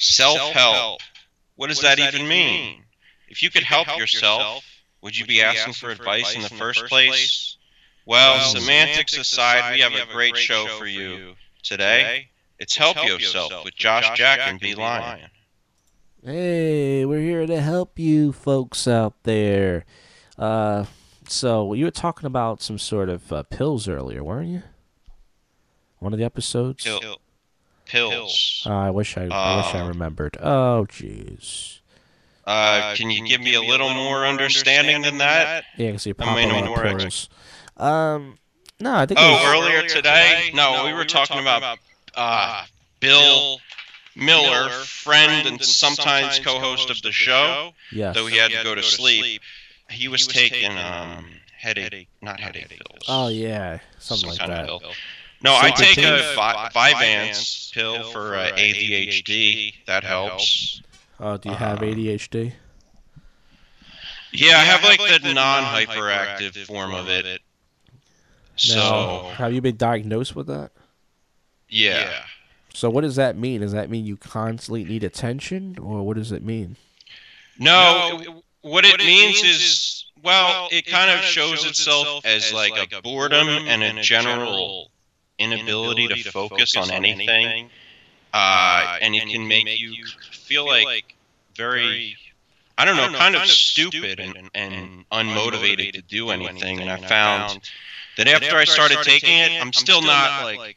Self help. What does that even mean? If you could help yourself, would you be asking for advice in the first place? Well, semantics aside, we have a great show for you today. It's Help Yourself with Josh Jack and B Lion. Hey, we're here to help you folks out there. Uh, so you were talking about some sort of uh, pills earlier, weren't you? One of the episodes. Pill- pills. Uh, I wish I, I wish I Uh, remembered. Oh, jeez. Uh, can you give me a little more understanding than that? Yeah, because you're I popping mean, a lot of pills. Um, no, I think. it Oh, was- earlier today? No, we were talking about uh, Bill Miller, friend and sometimes co-host of the show, yes. though he had to go to sleep. He was taking um, headache, not headache pills. Oh yeah, something some like kind that. Of pill. No, I take pills? a Vi- Vyvanse pill for uh, ADHD. That helps. Oh, do you have Uh, ADHD? Yeah, I have like the non-hyperactive form of it. So Now, have you been diagnosed with that? yeah. So what does that mean? Does that mean you constantly need attention, or what does it mean? No, what it means is, well, it kind of shows itself as like a boredom and a general inability to focus on anything. Uh, and it can make you feel like very, I don't know, kind of stupid and, and unmotivated to do anything. And I found that after I started taking it, I'm still not like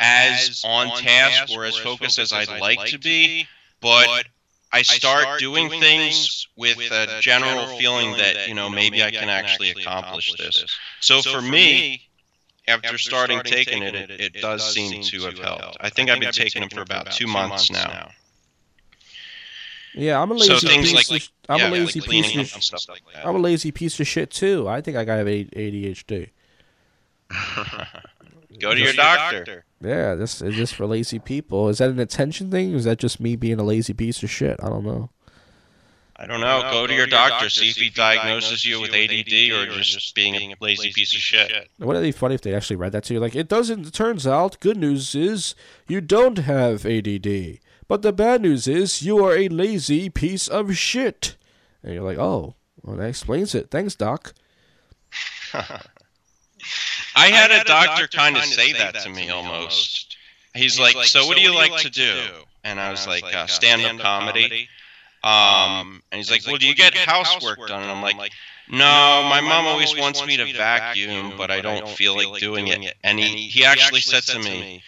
as on task or as focused as I'd like to be, but I start doing things with a general feeling that, you know, maybe I can actually accomplish this. So for me, after starting taking it, it, it does seem to have helped. I think I've been taking them for about two months now. Yeah, I'm a lazy things piece. like, of, I'm yeah, a lazy like piece of. stuff like that. I'm a lazy piece of shit too. I think I got ADHD. Go to your doctor. Yeah, this is this for lazy people. Is that an attention thing? Or is that just me being a lazy piece of shit? I don't know. I don't know. Go to your doctor. See if he diagnoses you with ADD or just being a lazy piece of shit. Wouldn't it be funny if they actually read that to you? Like, it doesn't. It turns out, good news is you don't have ADD, but the bad news is you are a lazy piece of shit. And you're like, oh, well, that explains it. Thanks, doc. I had a doctor kind of say that to me almost. He's like, "So what do you like to do?" And I was like, uh, "Stand-up comedy." Um, and he's like, "Well, do you get housework done?" And I'm like, "No, my mom always wants me to vacuum, but I don't feel like doing it." And he he actually said to me,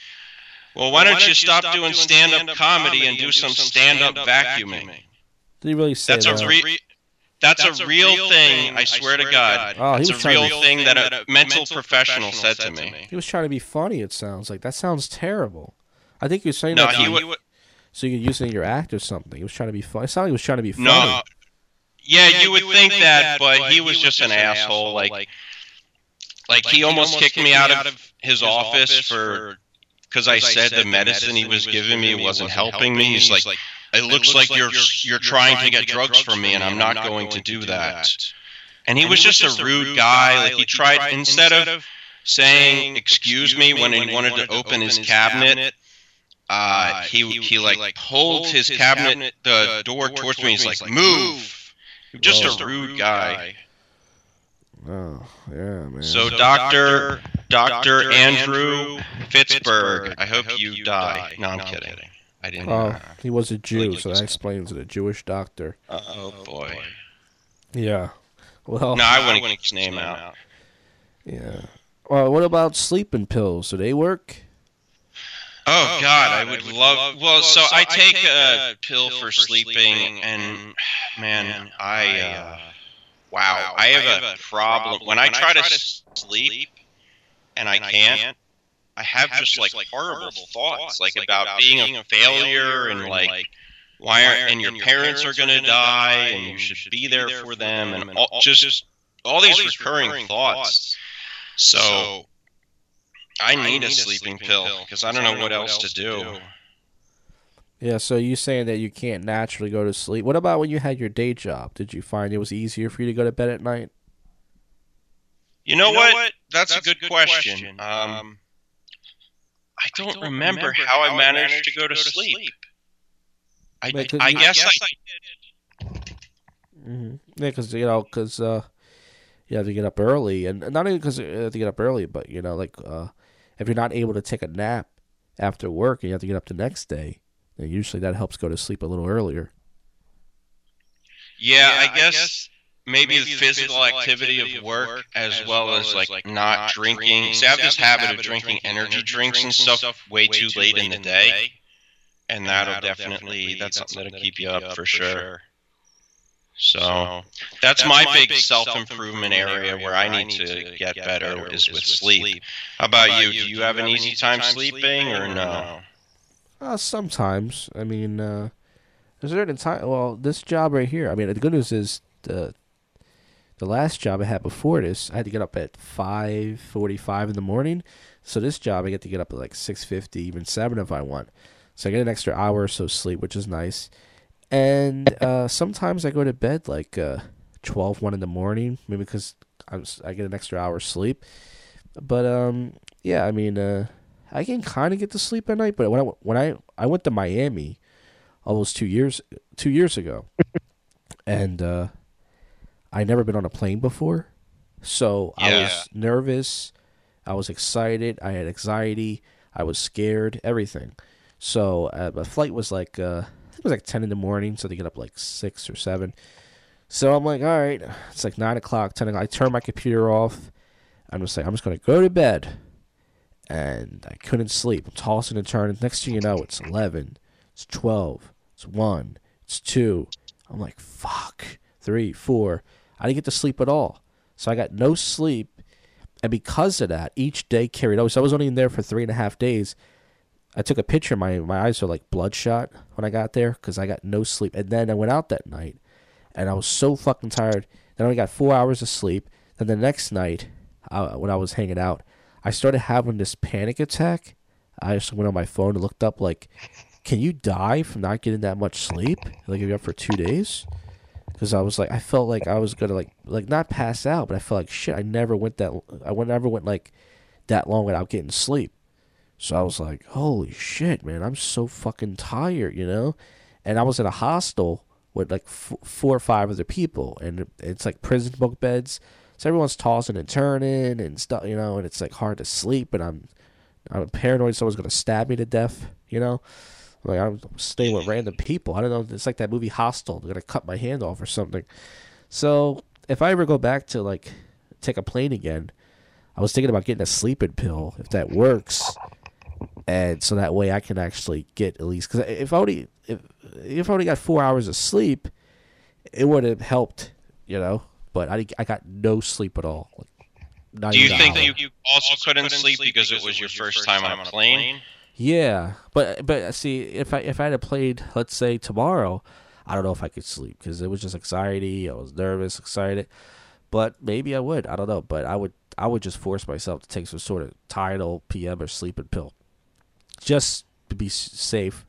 "Well, why don't you stop doing stand-up comedy and do some stand-up vacuuming?" Did he really say That's that? a re- that's, a real thing. I swear to God. Oh, it's a real thing that a mental professional said to me. He was trying to be funny. It sounds like that sounds terrible. I think he was saying No, that he to- would. So you could use it in your act or something. He was trying to be funny. It sounded like he was trying to be funny. No. Yeah, you would think that, but he was just an asshole. Like, like he almost kicked me out of his office for because I said the medicine he was giving me wasn't helping me. He's like, it looks like you're you're trying to get drugs from me, and I'm not going to do that. And he was just a rude guy. Like he tried instead of saying excuse me when he wanted to open his cabinet. Uh, uh, he he like pulled his cabinet the uh, door towards me. He's like, "Move!" Just a rude guy. Oh, yeah, man. So, Doctor Doctor Andrew Pittsburgh, I hope you die. No, I'm kidding. I didn't. oh, he was a Jew, so that explains it. A Jewish doctor. Uh, oh oh boy. Yeah. Well, No, I wouldn't get his name out. yeah. Well, what about sleeping pills? Do they work? Oh God, I would love. Well, so I take a pill for sleeping, and man, I. Uh, wow, I have a problem when I try to sleep, and I can't. I have just like horrible thoughts, like about being a failure and like why aren't and your parents are gonna die and you should be there for them and all, just all these recurring thoughts. So I need a sleeping pill because I don't know what else to do. Yeah, so you saying that you can't naturally go to sleep. What about when you had your day job? Did you find it was easier for you to go to bed at night? You know, what? That's, a good, question. Um, I don't, remember, how I managed to go to sleep. I, Like, 'cause I you- guess I hmm Yeah, because you know, because uh, you have to get up early, and not even because you have to get up early, but you know, like uh, if you're not able to take a nap after work and you have to get up the next day, then usually that helps go to sleep a little earlier. Yeah, I guess maybe, the physical activity of work as well as like not drinking. See, I have this habit of drinking energy drinks and stuff way too late in the day, and that'll definitely that's something that'll keep you up for sure. So that's my big self improvement area where I need to get better is with sleep. How about you? Do you have an easy time sleeping or no? Uh, sometimes, I mean, uh, there's a certain time. Well, this job right here. I mean, the good news is the the last job I had before this, I had to get up at five forty-five in the morning. So this job, I get to get up at like six fifty, even seven if I want. So I get an extra hour or so sleep, which is nice. And uh, sometimes I go to bed like uh, 12, 1 in the morning, maybe because I'm, I get an extra hour sleep. But um, yeah, I mean, uh, I can kind of get to sleep at night. But when I when I I went to Miami almost two years two years ago, and uh, I never been on a plane before, so I was nervous, I was excited, I had anxiety, I was scared, everything. So uh, my flight was like uh, I think it was like ten in the morning, so they get up like six or seven. So I'm like, all right, it's like nine o'clock, ten o'clock. I turn my computer off. I'm just like, I'm just gonna go to bed, and I couldn't sleep. I'm tossing and turning. Next thing you know, it's eleven, it's twelve, it's one, it's two. I'm like, fuck, three, four. I didn't get to sleep at all, so I got no sleep, and because of that, each day carried over. So I was only in there for three and a half days. I took a picture. My my eyes were like bloodshot when I got there because I got no sleep. And then I went out that night, and I was so fucking tired. Then I only got four hours of sleep. Then the next night, uh, when I was hanging out, I started having this panic attack. I just went on my phone and looked up like, can you die from not getting that much sleep? Like if you're up for two days. Because I was like, I felt like I was gonna like like not pass out, but I felt like shit. I never went that. I never went like that long without getting sleep. So I was like, holy shit, man, I'm so fucking tired, you know? And I was in a hostel with like f- four or five other people, and it's like prison bunk beds. So everyone's tossing and turning and stuff, you know, and it's like hard to sleep, and I'm, I'm paranoid someone's gonna stab me to death, you know? Like I'm staying with random people. I don't know. It's like that movie Hostel. They're gonna cut my hand off or something. So if I ever go back to like take a plane again, I was thinking about getting a sleeping pill if that works, and so that way I can actually get at least because if I only if if I only got four hours of sleep, it would have helped, you know. But I I got no sleep at all. Like, not Do you think that you also couldn't sleep because it was your first time on a plane? Yeah, but but see, if I if I had played, let's say tomorrow, I don't know if I could sleep because it was just anxiety. I was nervous, excited, but maybe I would. I don't know, but I would I would just force myself to take some sort of Tylenol PM or sleeping pill, just to be safe.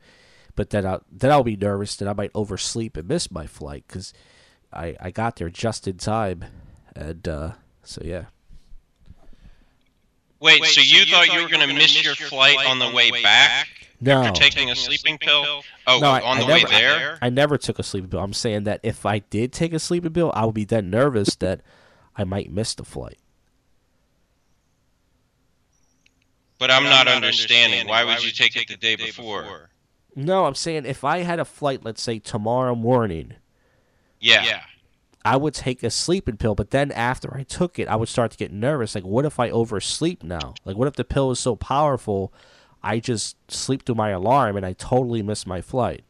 But then I'll, then I'll be nervous that I might oversleep and miss my flight because I I got there just in time, and uh, so yeah. Wait, so you thought you were going to miss your flight on the way back No, after taking a sleeping pill? Oh, No, I- on I the way never- there? I never took a sleeping pill. I'm saying that if I did take a sleeping pill, I would be then nervous that I might miss the flight. But I'm not understanding. Why would you take it the day before? No, I'm saying if I had a flight, let's say tomorrow morning, Yeah. yeah. I would take a sleeping pill, but then after I took it, I would start to get nervous. Like, what if I oversleep now? Like, what if the pill is so powerful, I just sleep through my alarm and I totally miss my flight?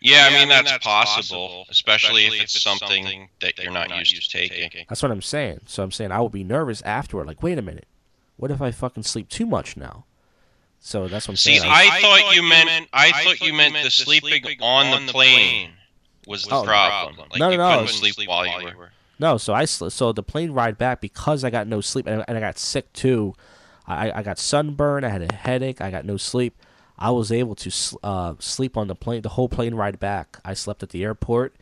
Yeah, I mean, that's possible, especially if it's something that you're not used to taking. That's what I'm saying. So I'm saying I would be nervous afterward. Like, wait a minute, what if I fucking sleep too much now? So that's what I'm See, saying. I thought you meant I thought you meant the sleeping on the plane was the Oh. problem. Like No, you no, no. couldn't sleep while you were. No, so I sl- so the plane ride back because I got no sleep and, and I got sick too. I, I got sunburn. I had a headache. I got no sleep. I was able to sl- uh, sleep on the plane the whole plane ride back. I slept at the airport,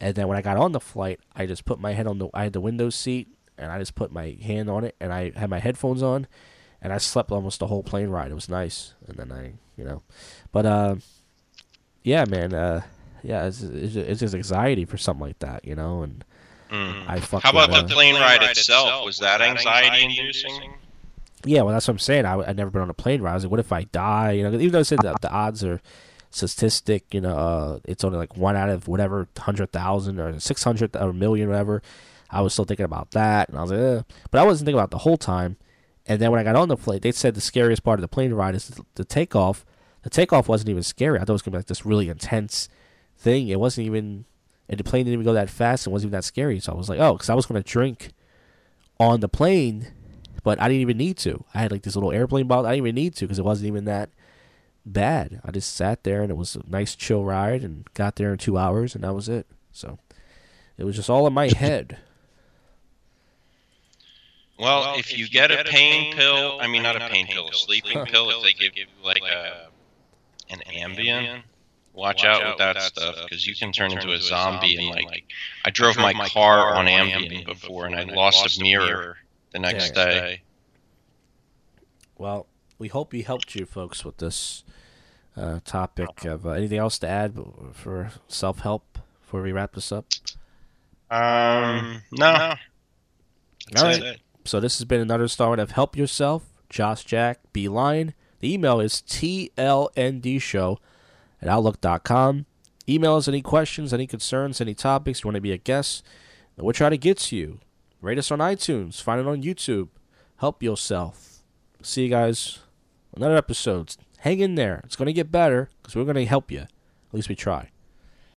and then when I got on the flight, I just put my head on the I had the window seat and I just put my hand on it and I had my headphones on, and I slept almost the whole plane ride. It was nice, and then I you know, but uh, yeah, man. Uh, yeah, it's, it's it's just anxiety for something like that, you know. And Mm. I fucking. How about uh, the plane ride itself? Was that anxiety inducing? Yeah, well, that's what I'm saying. I I'd never been on a plane ride. I was like, what if I die? You know, even though I said that the odds are statistic, you know, uh, it's only like one out of whatever hundred thousand or six hundred or a million, whatever. I was still thinking about that, and I was like, eh. but I wasn't thinking about it the whole time. And then when I got on the plane, they said the scariest part of the plane ride is the, the takeoff. The takeoff wasn't even scary. I thought it was gonna be like this really intense thing. It wasn't even, and the plane didn't even go that fast. It wasn't even that scary. So I was like, oh, because I was gonna drink on the plane, but I didn't even need to. I had like this little airplane bottle. I didn't even need to because it wasn't even that bad. I just sat there and it was a nice chill ride and got there in two hours and that was it. So it was just all in my head. Well, if you get a pain pill, I mean not a pain pill, a sleeping pill, if they give you like a an Ambien, watch out with that stuff because you can turn into a zombie. And like, I drove my car on Ambien before, and I lost a mirror the next Yeah. day. Well, we hope we helped you folks with this uh, topic. Of uh, anything else to add for self help before we wrap this up? Um, no. That's All right. it. So this has been another installment of Help Yourself, Josh Jack, Beeline. The email is tlndshow at outlook.com. Email us any questions, any concerns, any topics you want to be a guest. We'll try to get to you. Rate us on iTunes. Find it on YouTube. Help yourself. See you guys another episode. Hang in there. It's going to get better because we're going to help you. At least we try.